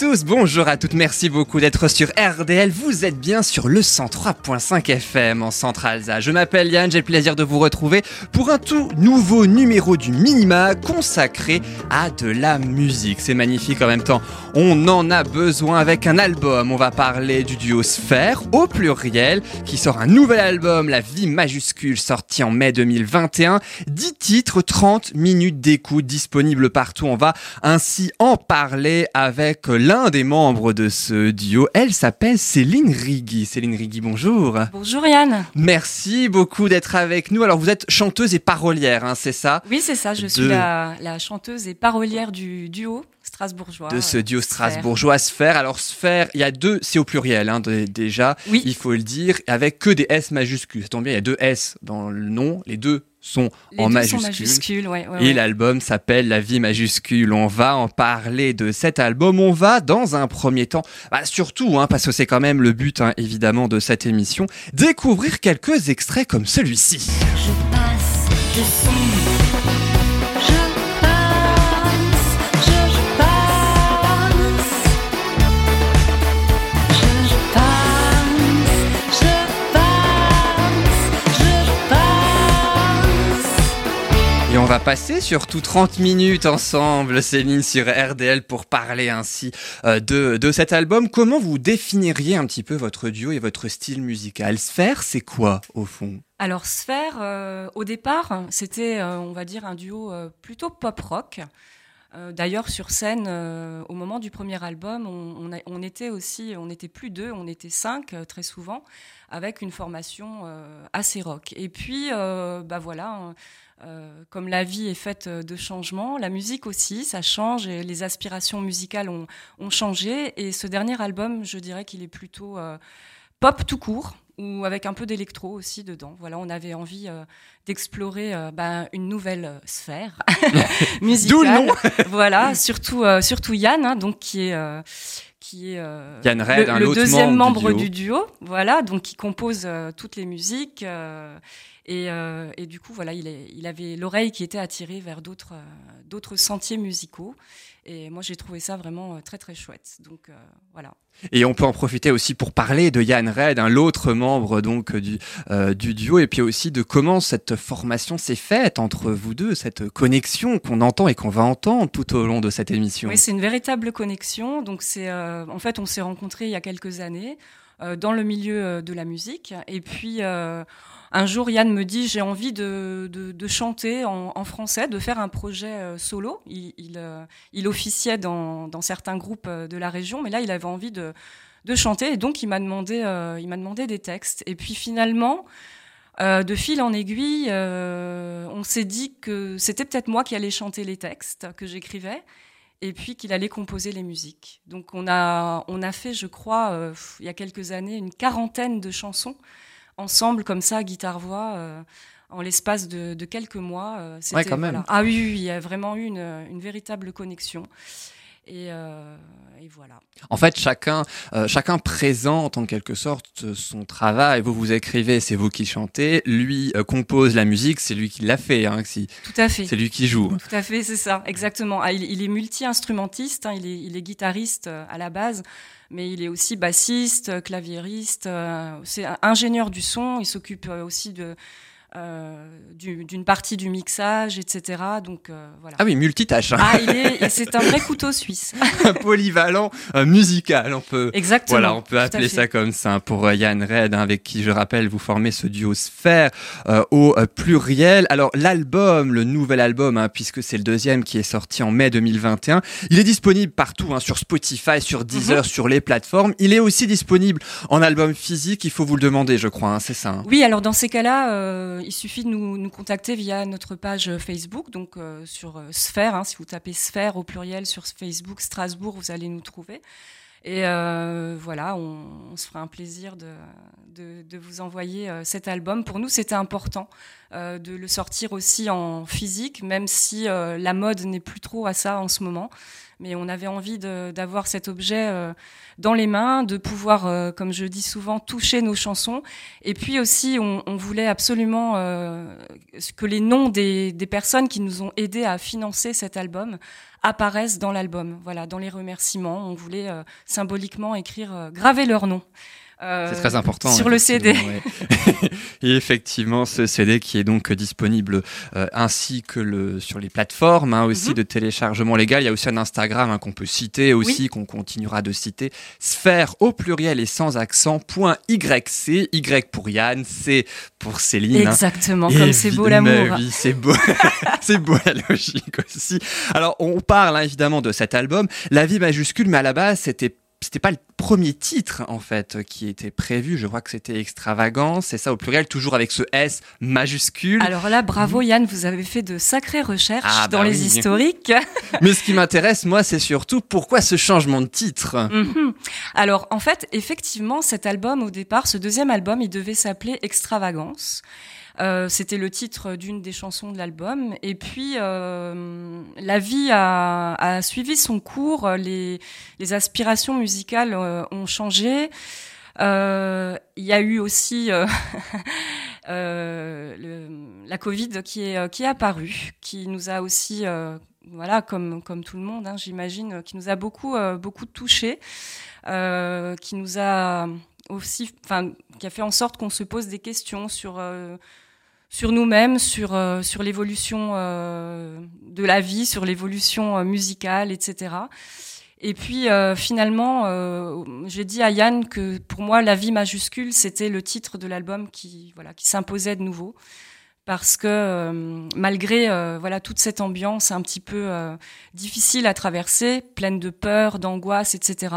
Bonjour à bonjour à toutes, merci beaucoup d'être sur RDL. Vous êtes bien sur le 103.5 FM en Centre-Alsace. Je m'appelle Yann, j'ai le plaisir de vous retrouver pour un tout nouveau numéro du Minima consacré à de la musique. C'est magnifique en même temps. On en a besoin avec un album. On va parler du duo Sphère au pluriel qui sort un nouvel album, La vie majuscule, sorti en mai 2021. 10 titres, 30 minutes d'écoute disponibles partout. On va ainsi en parler avec l'un des membres de ce duo. Elle s'appelle Céline Rigui. Céline Rigui, bonjour. Bonjour Yann. Merci beaucoup d'être avec nous. Alors vous êtes chanteuse et parolière, hein, c'est ça? Oui, c'est ça. Je suis la, la, chanteuse et parolière du duo strasbourgeois. De ce duo strasbourgeois Sphère. Alors Sphère, il y a deux, c'est au pluriel hein, déjà, oui. il faut le dire, avec que des S majuscules. Ça tombe bien, il y a deux S dans le nom, les deux sont les en deux majuscules. Sont majuscules ouais, ouais, et ouais. l'album s'appelle La vie majuscule. On va en parler de cet album. On va, dans un premier temps, bah, surtout, hein, parce que c'est quand même le but, hein, évidemment, de cette émission, découvrir quelques extraits comme celui-ci. Je passe de son. On va passer surtout 30 minutes ensemble, Céline, sur RDL pour parler ainsi euh, de, de cet album. Comment vous définiriez un petit peu votre duo et votre style musical? Sphère, c'est quoi au fond? Alors Sphère, euh, au départ, c'était, euh, on va dire, un duo plutôt pop-rock. Euh, D'ailleurs, sur scène, euh, au moment du premier album, on, était aussi, on n'était plus deux, on était cinq euh, très souvent, avec une formation assez rock. Et puis, bah voilà, euh, comme la vie est faite de changements, la musique aussi, ça change et les aspirations musicales ont, changé. Et ce dernier album, je dirais qu'il est plutôt pop tout court ou avec un peu d'électro aussi dedans. Voilà, on avait envie euh, d'explorer euh, ben, une nouvelle euh, sphère musicale. D'où le nom. voilà, surtout euh, surtout Yann, hein, donc qui est euh, qui est euh, Yann Red, le, un le autre deuxième membre du du, duo. Voilà, donc qui compose euh, toutes les musiques. euh, et, euh, et du coup, voilà, il, est, il avait l'oreille qui était attirée vers d'autres euh, d'autres sentiers musicaux. Et moi, j'ai trouvé ça vraiment euh, très très chouette. Donc euh, voilà. Et on peut en profiter aussi pour parler de Yann Red, hein, l'autre membre donc du, euh, du duo, et puis aussi de comment cette formation s'est faite entre vous deux, cette connexion qu'on entend et qu'on va entendre tout au long de cette émission. Oui, c'est une véritable connexion. Donc, c'est euh, en fait, on s'est rencontrés il y a quelques années dans le milieu de la musique. Et puis, un jour, Yann me dit j'ai envie de, chanter en, français, de faire un projet euh, solo. Euh, il officiait dans, certains groupes euh, de la région, mais là, il avait envie de, chanter. Et donc, il m'a demandé, des textes. Et puis, finalement. De fil en aiguille, on s'est dit que c'était peut-être moi qui allais chanter les textes que j'écrivais et puis qu'il allait composer les musiques. Donc on a, fait, je crois, il y a quelques années, une quarantaine de chansons ensemble, comme ça, guitare-voix, euh, en l'espace de, de quelques mois. euh, c'était- Ouais, quand même. voilà. Ah oui, oui, il y a vraiment eu une, une véritable connexion. Et, euh, et voilà. En fait, chacun, euh, chacun présente en quelque sorte son travail. Vous vous écrivez, c'est vous qui chantez. Lui euh, compose la musique, c'est lui qui l'a fait. Hein, si- Tout à fait. c'est lui qui joue. Tout à fait, c'est ça, exactement. Ah, il, il est multi-instrumentiste, hein, il, est, il est guitariste à la base, mais il est aussi bassiste, claviériste, euh, c'est ingénieur du son, il s'occupe euh, aussi de euh, du- d'une partie du mixage, etc. Donc euh, voilà. Ah oui, multitâche, hein. Ah, il est, c'est un vrai couteau suisse. polyvalent euh, musical. On peut, Exactement. Voilà, on peut appeler ça comme ça pour euh, Yann Red, hein, avec qui je rappelle, vous formez ce duo Sphère euh, au euh, pluriel. Alors l'album, le nouvel album, hein, puisque c'est le deuxième qui est sorti en mai 2021, il est disponible partout, hein, sur Spotify, sur Deezer, Mhm. sur les plateformes. Il est aussi disponible en album physique. Il faut vous le demander, je crois. hein, c'est ça. hein. Oui, alors dans ces cas-là, euh, il suffit de nous, nous contacter via notre page Facebook, donc euh, sur euh, Sphère. hein, si vous tapez Sphère au pluriel sur Facebook Strasbourg, vous allez nous trouver. Et euh, voilà, on, se fera un plaisir de, de, vous envoyer cet album. Pour nous, c'était important de le sortir aussi en physique, même si la mode n'est plus trop à ça en ce moment. Mais on avait envie d'avoir cet objet euh, dans les mains, de pouvoir, euh, comme je dis souvent, toucher nos chansons. Et puis aussi, on, voulait absolument euh, que les noms des, des personnes qui nous ont aidés à financer cet album apparaissent dans l'album. Voilà, dans les remerciements, on voulait symboliquement écrire, graver leur nom. Euh, C'est très important. Sur le CD. ouais. Et effectivement, ce CD qui est donc disponible euh, ainsi que le, sur les plateformes hein, aussi Mhm. de téléchargement légal. Il y a aussi un Instagram hein, qu'on peut citer aussi, qu'on continuera de citer. Sphère au pluriel et sans accent. Point YC. Y pour Yann, C pour Céline. hein. Exactement, comme c'est beau l'amour. Oui, c'est beau. c'est beau la logique aussi. Alors, on parle hein, évidemment de cet album, La vie majuscule, mais à la base, c'était c'était pas le premier titre en fait qui était prévu. Je crois que c'était Extravagance, c'est ça au pluriel, toujours avec ce S majuscule. Alors là, bravo Yann, vous avez fait de sacrées recherches Ah, bah dans les oui. historiques. Mais ce qui m'intéresse, moi, c'est surtout pourquoi ce changement de titre? Mhm. Alors en fait, effectivement, cet album au départ, ce deuxième album, il devait s'appeler Extravagance. Euh, C'était le titre d'une des chansons de l'album. Et puis, euh, la vie a, a suivi son cours. Les, les aspirations musicales euh, ont changé. Il y a eu aussi la Covid qui est, qui est apparue, qui nous a aussi, voilà, comme, comme tout le monde, hein, j'imagine, qui nous a beaucoup, beaucoup touché, euh, qui nous a aussi, enfin, qui a fait en sorte qu'on se pose des questions sur euh, sur nous-mêmes, sur euh, sur l'évolution euh, de la vie, sur l'évolution euh, musicale, etc. Et puis finalement, j'ai dit à Yann que pour moi, la vie majuscule, c'était le titre de l'album qui voilà qui s'imposait de nouveau parce que malgré voilà toute cette ambiance un petit peu difficile à traverser, pleine de peur, d'angoisse, etc.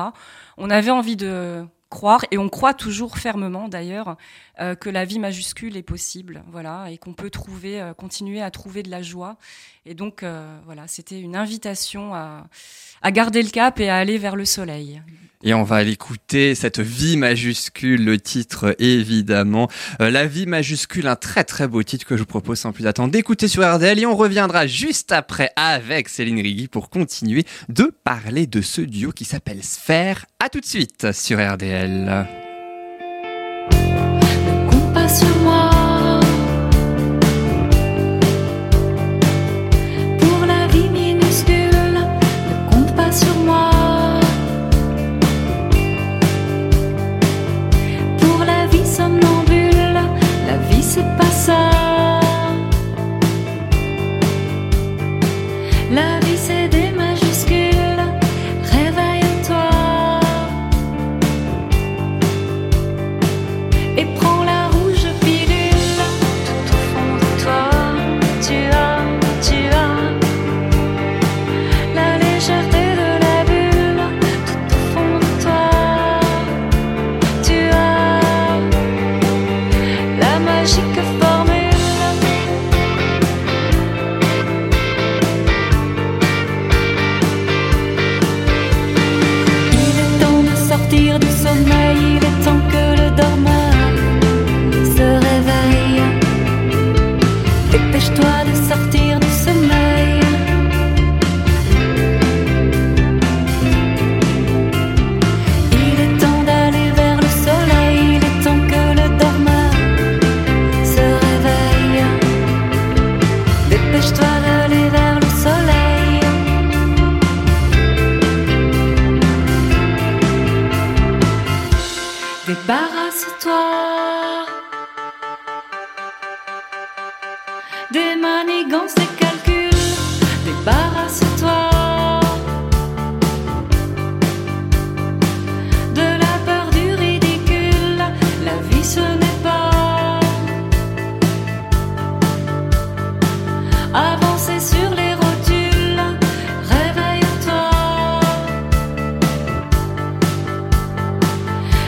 On avait envie de croire et on croit toujours fermement d'ailleurs euh, que la vie majuscule est possible, voilà, et qu'on peut trouver, euh, continuer à trouver de la joie. Et donc euh, voilà, c'était une invitation à, garder le cap et à aller vers le soleil. Et on va l'écouter, cette vie majuscule, le titre évidemment. La vie majuscule, un très très beau titre que je vous propose sans plus attendre d'écouter sur RDL. Et on reviendra juste après avec Céline Rigui pour continuer de parler de ce duo qui s'appelle Sphère. À tout de suite sur RDL.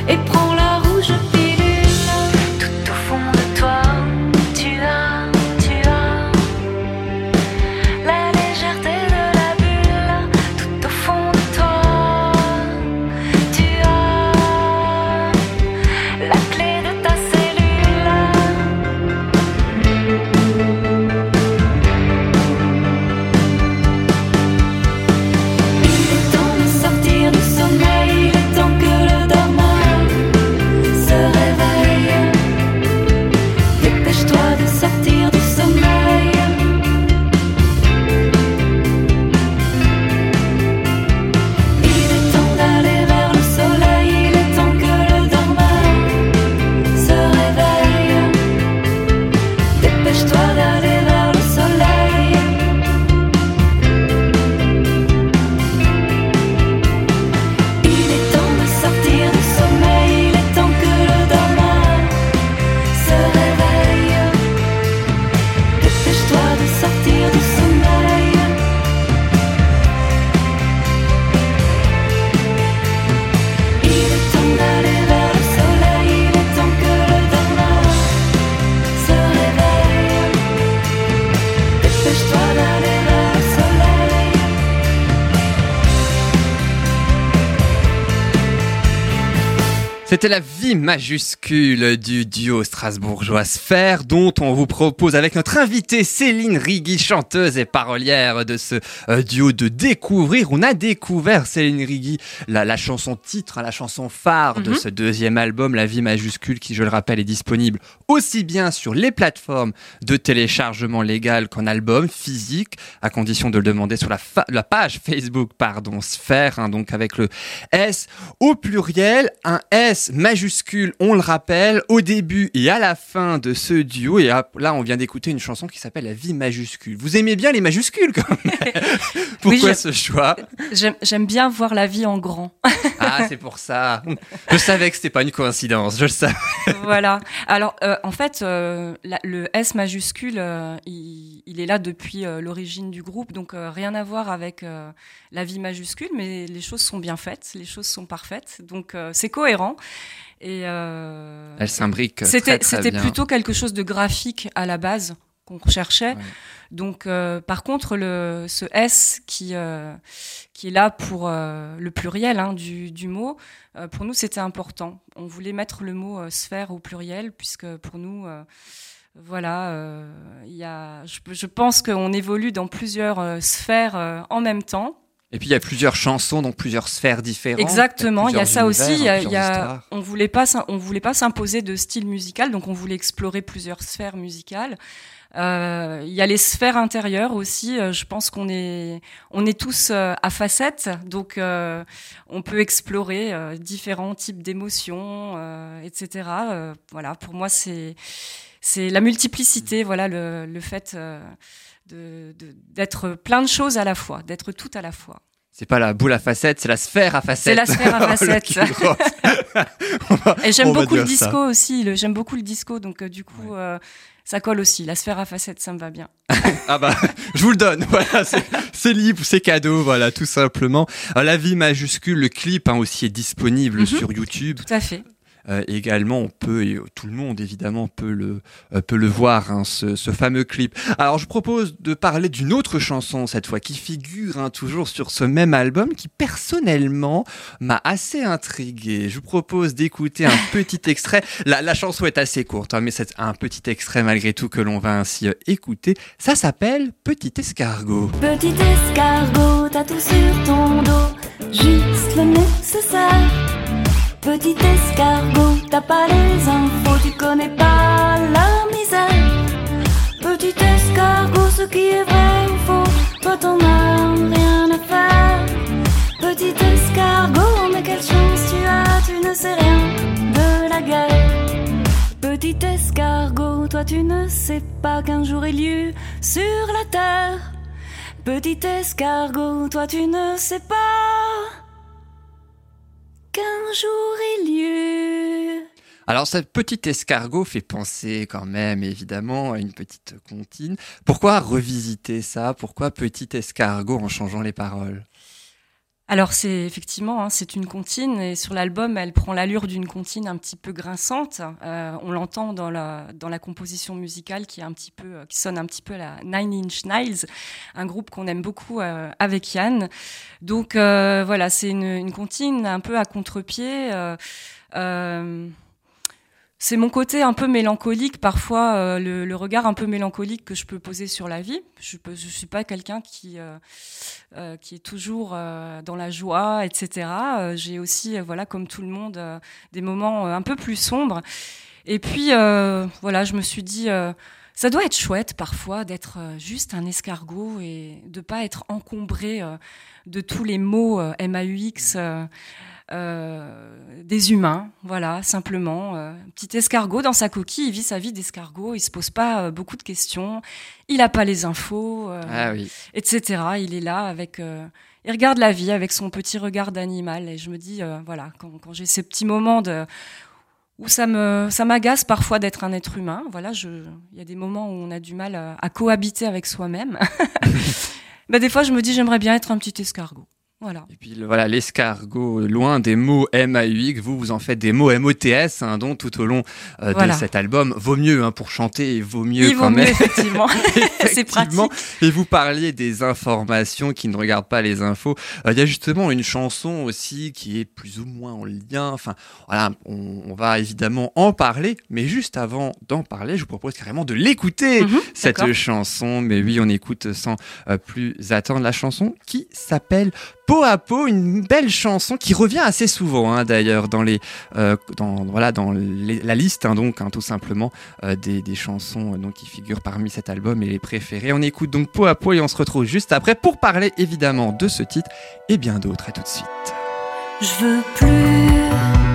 Et prends la rouge C'était la vie majuscule du duo strasbourgeois Sphère dont on vous propose avec notre invitée Céline Rigui, chanteuse et parolière de ce euh, duo de découvrir. On a découvert Céline Rigui, la, la chanson titre, la chanson phare de Mhm. ce deuxième album, La vie majuscule, qui je le rappelle est disponible aussi bien sur les plateformes de téléchargement légal qu'en album physique, à condition de le demander sur la page Facebook, pardon, Sphère, hein, donc avec le S au pluriel, un S majuscule, on le rappelle, au début et à la fin de ce duo. Et là, on vient d'écouter une chanson qui s'appelle La vie majuscule. Vous aimez bien les majuscules quand même Pourquoi ce choix J'aime bien voir la vie en grand. Ah, c'est pour ça. Je savais que c'était pas une coïncidence, je le savais. voilà. Alors, euh, en fait, euh, la- le S majuscule, euh, il, il est là depuis l'origine du groupe, donc rien à voir avec la vie majuscule, mais les choses sont bien faites, les choses sont parfaites, donc c'est cohérent. Et euh, Elle s'imbrique. c'était plutôt quelque chose de graphique à la base qu'on recherchait. Ouais. Donc, euh, par contre, le, ce S qui, euh, qui est là pour le pluriel hein, du, du mot, pour nous, c'était important. On voulait mettre le mot sphère au pluriel, puisque pour nous, voilà, il y a, je, je pense qu'on évolue dans plusieurs sphères en même temps. Et puis il y a plusieurs chansons, donc plusieurs sphères différentes. Exactement, il y a ça aussi. Il y a, il y a- on voulait pas, on voulait pas s'imposer de style musical, donc on voulait explorer plusieurs sphères musicales. Euh, il y a les sphères intérieures aussi. euh, je pense qu'on est, on est tous euh, à facettes, donc euh, on peut explorer euh, différents types d'émotions, euh, etc. Euh, voilà, pour moi c'est, c'est la multiplicité. Voilà le, le fait. D'être plein de choses à la fois, d'être tout à la fois. C'est pas la boule à facettes, c'est la sphère à facettes. C'est la sphère à En facettes. va- Et j'aime beaucoup le ça. disco aussi. J'aime beaucoup le disco, donc euh, du coup, euh, ça colle aussi. La sphère à facettes, ça me va bien. Ah bah, je vous le donne. Voilà, c'est- c'est libre, c'est cadeau, voilà, tout simplement. Euh, La vie majuscule, le clip hein, aussi est disponible Mhm. sur YouTube. Tout à fait. Euh, également, on peut, et tout le monde évidemment peut le, euh, peut le voir, hein, ce, ce fameux clip. Alors, je propose de parler d'une autre chanson cette fois qui figure hein, toujours sur ce même album, qui personnellement m'a assez intrigué. Je vous propose d'écouter un petit extrait. La, la chanson est assez courte, hein, mais c'est un petit extrait malgré tout que l'on va ainsi euh, écouter. Ça s'appelle Petit escargot. Petit escargot, t'as tout sur ton dos, juste le nécessaire. Petit escargot, t'as pas les infos, tu connais pas la misère. Petit escargot, ce qui est vrai ou faux, toi t'en as rien à faire. Petit escargot, mais quelle chance tu as, tu ne sais rien de la guerre. Petit escargot, toi tu ne sais pas qu'un jour y eut sur la terre. Petit escargot, toi tu ne sais pas jour eut. Alors, ce petit escargot fait penser quand même, évidemment, à une petite comptine. Pourquoi revisiter ça? Pourquoi petit escargot en changeant les paroles? Alors c'est effectivement, hein, c'est une comptine et sur l'album, elle prend l'allure d'une comptine un petit peu grinçante. Euh, on l'entend dans la dans la composition musicale qui est un petit peu, euh, qui sonne un petit peu à la Nine Inch Nails, un groupe qu'on aime beaucoup euh, avec Yann. Donc euh, voilà, c'est une, une comptine un peu à contre-pied. C'est mon côté un peu mélancolique, parfois euh, le, le regard un peu mélancolique que je peux poser sur la vie. Je ne suis pas quelqu'un qui euh, euh, qui est toujours euh, dans la joie, etc. Euh, J'ai aussi, voilà, comme tout le monde, des moments un peu plus sombres. Et puis, voilà, je me suis dit, ça doit être chouette parfois d'être juste un escargot et de pas être encombré de tous les mots MAUX. Euh, des humains, voilà, simplement. Euh, petit escargot dans sa coquille, il vit sa vie d'escargot, il se pose pas euh, beaucoup de questions, il a pas les infos. Ah oui. etc. Il est là avec, il regarde la vie avec son petit regard d'animal et je me dis, voilà, quand, quand j'ai ces petits moments de où ça me, ça m'agace parfois d'être un être humain. Voilà, il y a des moments où on a du mal à, à cohabiter avec soi-même. bah, des fois, je me dis, j'aimerais bien être un petit escargot. Voilà. Et puis voilà, l'escargot, loin des mots M-A-U-X, vous, vous en faites des mots M-O-T-S, hein, dont tout au long euh, Voilà. de cet album, vaut mieux hein, pour chanter, et vaut mieux Il vaut quand mieux, même. effectivement. C'est pratique. Et vous parliez des informations qui ne regardent pas les infos. Euh, Il y a justement une chanson aussi qui est plus ou moins en lien. Enfin, voilà, on, on va évidemment en parler, mais juste avant d'en parler, je vous propose carrément de l'écouter, Mhm, cette chanson. Mais oui, on écoute sans euh, plus attendre la chanson qui s'appelle Peau à peau, une belle chanson qui revient assez souvent hein, d'ailleurs dans les euh, dans les- la liste hein, hein, tout simplement euh, des, chansons euh, qui figurent parmi cet album et les préférées. On écoute donc Peau à peau et on se retrouve juste après pour parler évidemment de ce titre et bien d'autres. À tout de suite. Je veux plus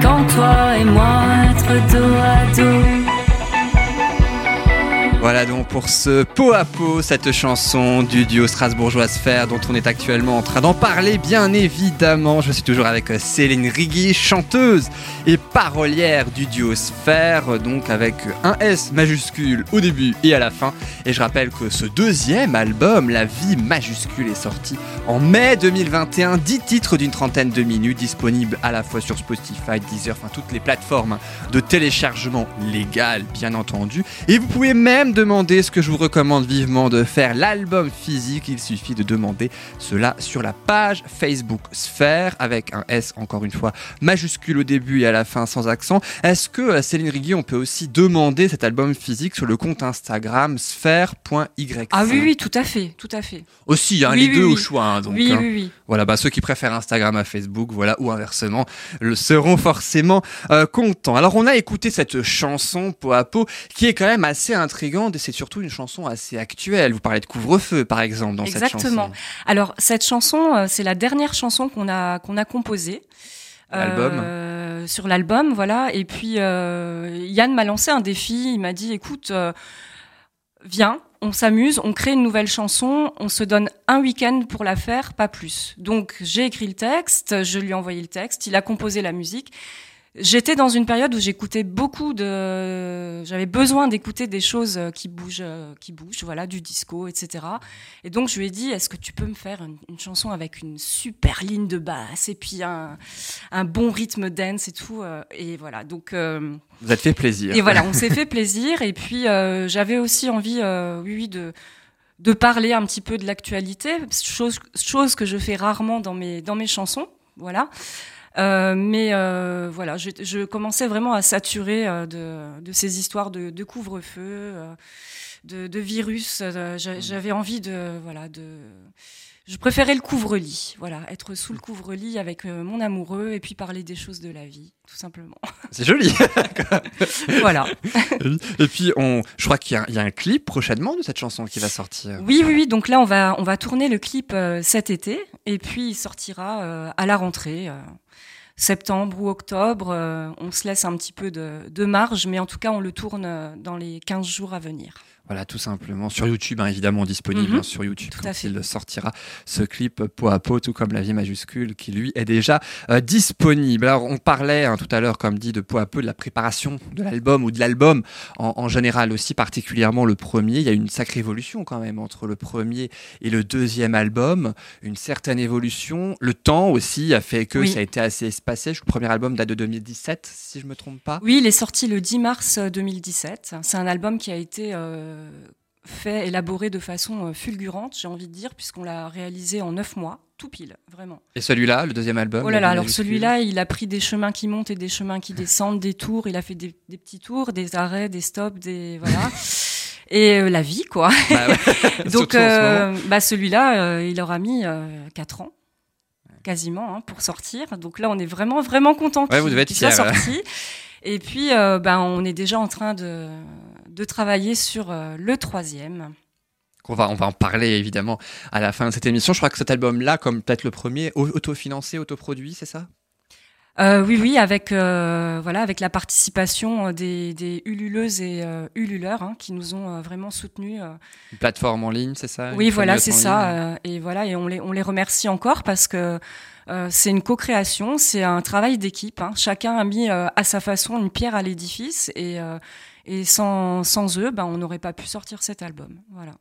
quand toi et moi être dos à dos. Voilà donc pour ce pot à pot, cette chanson du duo strasbourgeois Sphère dont on est actuellement en train d'en parler bien évidemment. Je suis toujours avec euh, Céline Rigui, chanteuse et parolière du duo Sphère, donc avec un S majuscule au début et à la fin. Et je rappelle que ce deuxième album, La vie majuscule, est sorti en mai 2021. 10 titres d'une trentaine de minutes disponibles à la fois sur Spotify, Deezer, enfin toutes les plateformes de téléchargement légal bien entendu. Et vous pouvez même demander ce que je vous recommande vivement de faire, l'album physique. Il suffit de demander cela sur la page Facebook Sphère avec un S encore une fois majuscule au début et à la fin sans accent. Est-ce que euh, Céline Rigui, on peut aussi demander cet album physique sur le compte Instagram sphère.y Ah oui, oui, tout à fait, tout à fait. Aussi, hein, Oui, les oui, deux oui. au choix. hein, donc, oui, hein. oui, oui. Voilà, bah, ceux qui préfèrent Instagram à Facebook, voilà, ou inversement, le seront forcément euh, contents. Alors, on a écouté cette chanson peau à peau, qui est quand même assez intrigante, et c'est surtout une chanson assez actuelle. Vous parlez de couvre-feu, par exemple, dans cette Exactement. chanson. Alors cette chanson, euh, c'est la dernière chanson qu'on a qu'on a composée. Euh, sur l'album, voilà. Et puis euh, Yann m'a lancé un défi. Il m'a dit, écoute, euh, viens, on s'amuse, on crée une nouvelle chanson, on se donne un week-end pour la faire, pas plus. Donc j'ai écrit le texte, je lui ai envoyé le texte, il a composé la musique. J'étais dans une période où j'écoutais beaucoup de, j'avais besoin d'écouter des choses qui bougent, qui bougent, voilà, du disco, etc. Et donc je lui ai dit, est-ce que tu peux me faire une, une chanson avec une super ligne de basse et puis un, un bon rythme dance et tout. euh, et voilà, donc euh, Vous êtes fait plaisir. et voilà, on s'est fait plaisir. Et puis euh, j'avais aussi envie, euh, oui, oui, de de parler un petit peu de l'actualité, chose chose que je fais rarement dans mes dans mes chansons, voilà. Euh, mais euh, voilà, je, je, commençais vraiment à saturer euh, de, de, ces histoires de, de couvre-feu, euh, de, de, virus. Euh, Mmh. J'avais envie de voilà de je préférais le couvre-lit, voilà, être sous le couvre-lit avec euh, mon amoureux et puis parler des choses de la vie, tout simplement. C'est joli. voilà. Et puis, on, je crois qu'il y, y, a un clip prochainement de cette chanson qui va sortir. Oui, oui, oui. Donc là, on va, on va tourner le clip euh, cet été et puis il sortira euh, à la rentrée. Septembre ou octobre, euh, on se laisse un petit peu de, de, marge, mais en tout cas, on le tourne euh, dans les 15 jours à venir. Voilà, tout simplement. Sur YouTube, hein, évidemment, disponible Mhm. hein, sur YouTube Tout quand à fait. il sortira ce clip peau à peau, tout comme la vie majuscule, qui lui est déjà euh, disponible. Alors, on parlait hein, tout à l'heure, comme dit, de peau à peu de la préparation de l'album ou de l'album en, en général aussi, particulièrement le premier. Il y a une sacrée évolution quand même entre le premier et le deuxième album. Une certaine évolution. Le temps aussi a fait que Oui. ça a été assez espacé. Je- Le premier album date de 2017, si je me trompe pas. Oui, il est sorti le 10 mars euh, 2017. C'est un album qui a été euh, fait, élaboré de façon euh, fulgurante, j'ai envie de dire, puisqu'on l'a réalisé en neuf mois, tout pile, vraiment. Et celui-là, le deuxième album Oh là là, alors celui-là, il a pris des chemins qui montent et des chemins qui descendent, des tours, il a fait des, des petits tours, des arrêts, des stops, des voilà. Et euh, la vie, quoi. Bah ouais. Donc, euh, bah celui-là, euh, il aura mis euh, 4 ans, quasiment, hein, pour sortir. Donc là, on est vraiment, vraiment content Ouais, qu'il soit là. sorti. Et puis, euh, bah, on est déjà en train de, de travailler sur euh, le troisième. On va, on va en parler évidemment à la fin de cette émission. Je crois que cet album-là, comme peut-être le premier, au- autofinancé, autoproduit, c'est ça? Euh, oui, oui, avec euh, voilà, avec la participation euh, des, des ululeuses et euh, ululeurs hein, qui nous ont euh, vraiment soutenus. Une plateforme en ligne, c'est ça? Oui, voilà, c'est ça. et voilà, et on les on les remercie encore parce que euh, c'est une co-création, c'est un travail d'équipe. hein. Chacun a mis à sa façon une pierre à l'édifice et euh, et sans sans eux, ben on n'aurait pas pu sortir cet album. Voilà.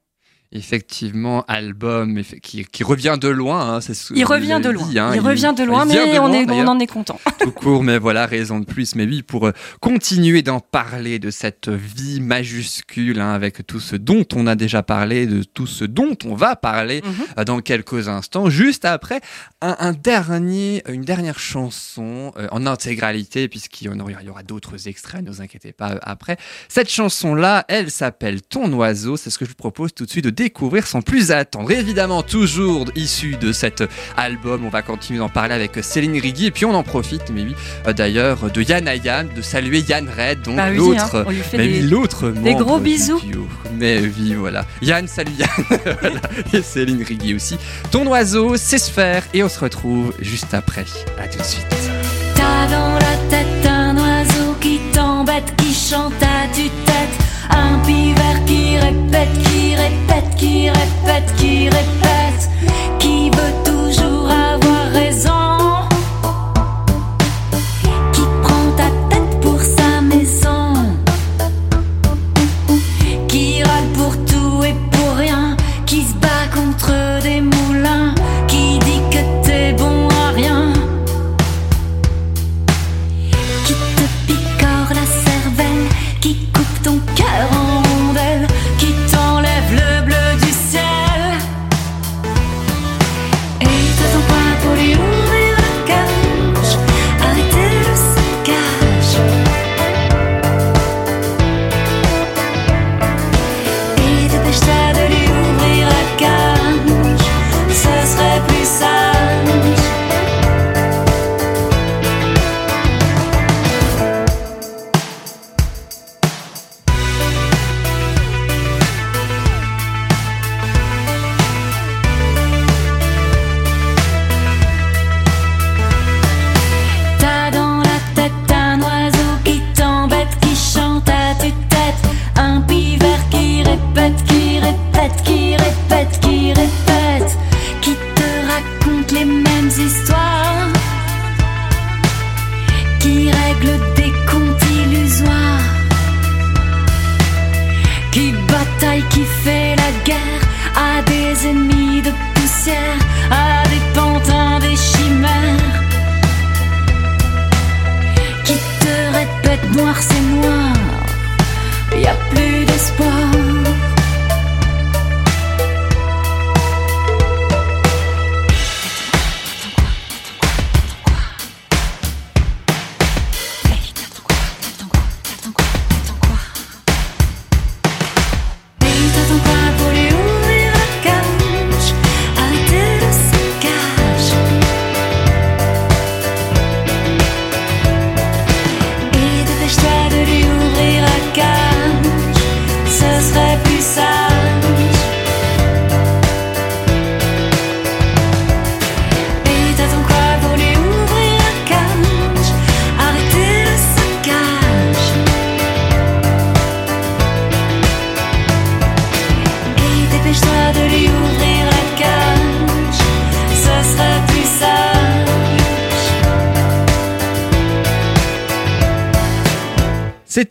Effectivement, album qui, qui revient de loin. hein, que Il revient de loin. dit, hein, il, revient de loin, mais de on loin, est on d'ailleurs. en est content. tout court, mais voilà, raison de plus. Mais oui, pour euh, continuer d'en parler de cette vie majuscule, hein, avec tout ce dont on a déjà parlé, de tout ce dont on va parler Mhm. euh, dans quelques instants, juste après un, un dernier, une dernière chanson euh, en intégralité, puisqu'il y y aura d'autres extraits, ne vous inquiétez pas après. Cette chanson-là, elle s'appelle Ton oiseau, c'est ce que je vous propose tout de suite de découvrir sans plus attendre. Évidemment, toujours issu de cet album, on va continuer d'en parler avec Céline Rigui, et puis on en profite, mais oui, euh, d'ailleurs, de Yann Ayam, de saluer Yann Red, donc Bah oui, l'autre. hein, on lui fait mais des, oui, l'autre des gros bisous. Mais oui, voilà. Yann, salut Yann. Voilà. Et Céline Rigui aussi. Ton oiseau, c'est Sphère. Et on se retrouve juste après. À tout de suite. T'as dans la tête un oiseau qui t'embête, qui chante à tue-tête. Un pivert qui répète, qui répète, qui répète, qui répète.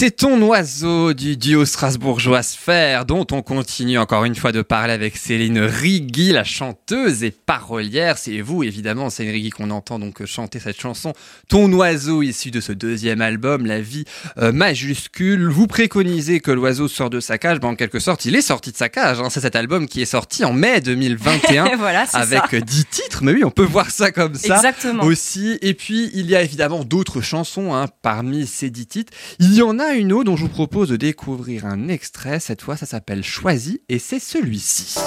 C'était ton oiseau du duo strasbourgeois Sphère, dont on continue encore une fois de parler avec Céline Rigui, la chanteuse et parolière. C'est vous, évidemment, Céline Rigui, qu'on entend donc chanter cette chanson. Ton oiseau, issu de ce deuxième album, La vie euh, majuscule. Vous préconisez que l'oiseau sort de sa cage. Ben, en quelque sorte, il est sorti de sa cage. Hein. C'est cet album qui est sorti en mai 2021. voilà, avec. 10 titres. Mais oui, on peut voir ça comme ça Exactement. aussi. Et puis, il y a évidemment d'autres chansons hein, parmi ces 10 titres. Il y en a une autre dont je vous propose de découvrir un extrait. Cette fois, ça s'appelle Choisi et c'est celui-ci.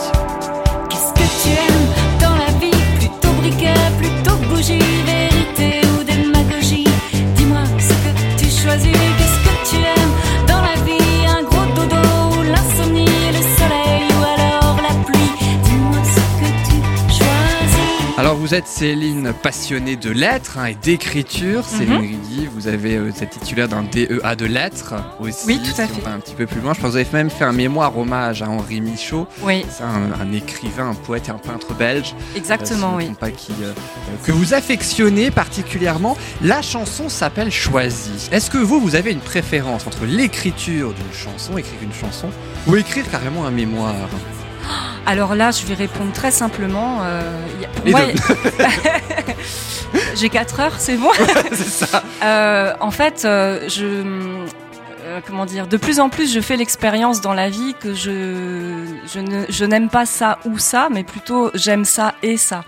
Qu'est-ce que tu aimes dans la vie? Plutôt plutôt vous êtes Céline, passionnée de lettres hein, et d'écriture. Céline Rigui, vous avez euh, cette titulaire d'un DEA de lettres aussi. Oui, tout à si on fait. va un petit peu plus loin. Je pense que vous avez même fait un mémoire hommage à Henri Michaud. Oui, C'est un, un écrivain, un poète et un peintre belge. exactement, Euh, si oui. pas, qui, euh, que vous affectionnez particulièrement. La chanson s'appelle Choisie. Est-ce que vous, vous avez une préférence entre l'écriture d'une chanson, écrire une chanson, ou écrire carrément un mémoire? Alors là, je vais répondre très simplement. euh, pour Les moi, j'ai 4 heures, c'est bon ça. Euh, en fait, euh, je, euh, comment dire, de plus en plus, je fais l'expérience dans la vie que je, je ne- je n'aime pas ça ou ça, mais plutôt j'aime ça et ça.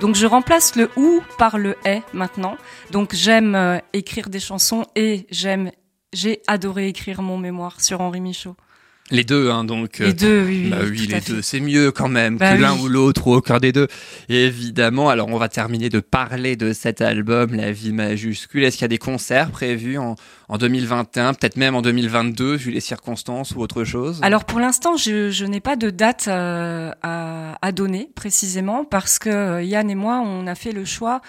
Donc je remplace le ou par le est maintenant. Donc j'aime écrire des chansons et j'aime, j'ai adoré écrire mon mémoire sur Henri Michaud. Les deux, hein, donc. Les deux, oui, Bah oui, les deux, c'est mieux quand même Bah que l'un ou l'autre ou aucun des deux. Et évidemment, alors on va terminer de parler de cet album, La vie majuscule. Est-ce qu'il y a des concerts prévus en, en 2021, peut-être même en 2022, vu les circonstances ou autre chose? Alors pour l'instant, je, je n'ai pas de date euh, à, à donner précisément parce que euh, Yann et moi, on a fait le choix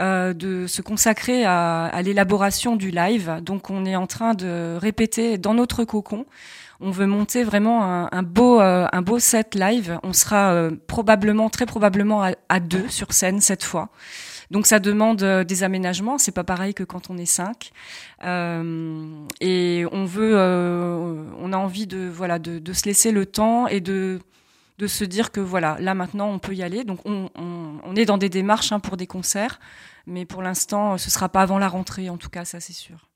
euh, de se consacrer à, à l'élaboration du live. Donc on est en train de répéter dans notre cocon. On veut monter vraiment un, beau, euh, un beau set live. On sera euh, probablement, très probablement à, deux sur scène cette fois. Donc ça demande euh, des aménagements. C'est pas pareil que quand on est cinq. Et on veut, on a envie de voilà de, se laisser le temps et de de se dire que voilà là maintenant on peut y aller. Donc on, on, on est dans des démarches hein, pour des concerts, mais pour l'instant ce sera pas avant la rentrée en tout cas ça c'est sûr.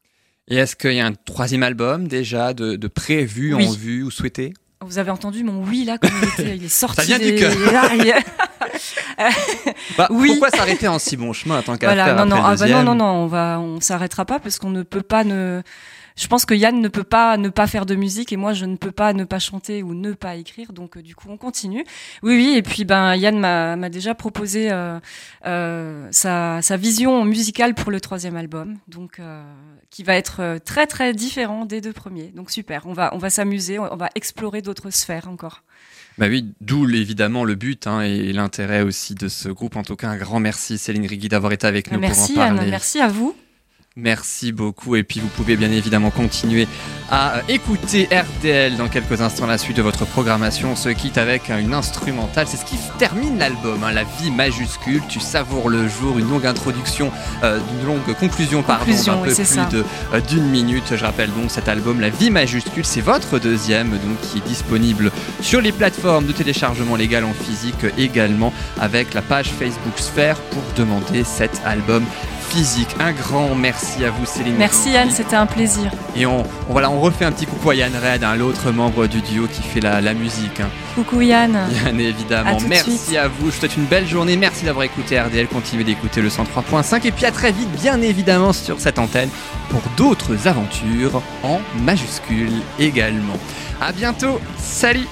Et est-ce qu'il y a un troisième album déjà de, de prévu, Oui. en vue ou souhaité? Vous avez entendu mon oui là comme il était, il est sorti. Ça vient du cœur. est- bah, Oui. Pourquoi s'arrêter en si bon chemin tant qu'à Voilà, faire non, non, ah bah non, non, non, on va, on s'arrêtera pas parce qu'on ne peut pas ne. Je pense que Yann ne peut pas ne pas faire de musique et moi je ne peux pas ne pas chanter ou ne pas écrire, donc euh, du coup on continue. Oui, oui, et puis ben Yann m'a déjà proposé euh, euh, sa, sa vision musicale pour le troisième album, donc euh, qui va être très très différent des deux premiers. Donc super, on va on va s'amuser, on va explorer d'autres sphères encore. Bah oui, d'où évidemment le but hein, et l'intérêt aussi de ce groupe. En tout cas, un grand merci Céline Rigui d'avoir été avec nous Merci pour en parler. Yann, merci à vous. Merci beaucoup. Et puis vous pouvez bien évidemment continuer à euh, écouter RDL dans quelques instants la suite de votre programmation. On se quitte avec une instrumentale. C'est ce qui termine l'album, hein, La vie majuscule. Tu savoures le jour, une longue introduction, euh, une longue conclusion, pardon, d'un peu plus euh, d'une minute. Je rappelle donc cet album, La vie majuscule. C'est votre deuxième, donc qui est disponible sur les plateformes de téléchargement légal en physique également avec la page Facebook Sphère pour demander cet album physique. Un grand merci à vous Céline. Merci Yann, c'était un plaisir. Et on, on- voilà, on refait un petit coucou à Yann Red, hein, l'autre membre du duo qui fait la, la musique. hein. Coucou Yann. Yann évidemment. À tout de merci suite. à vous. Je vous souhaite une belle journée. Merci d'avoir écouté RDL. Continuez d'écouter le 103.5 et puis à très vite, bien évidemment, sur cette antenne pour d'autres aventures en majuscule également. À bientôt. Salut.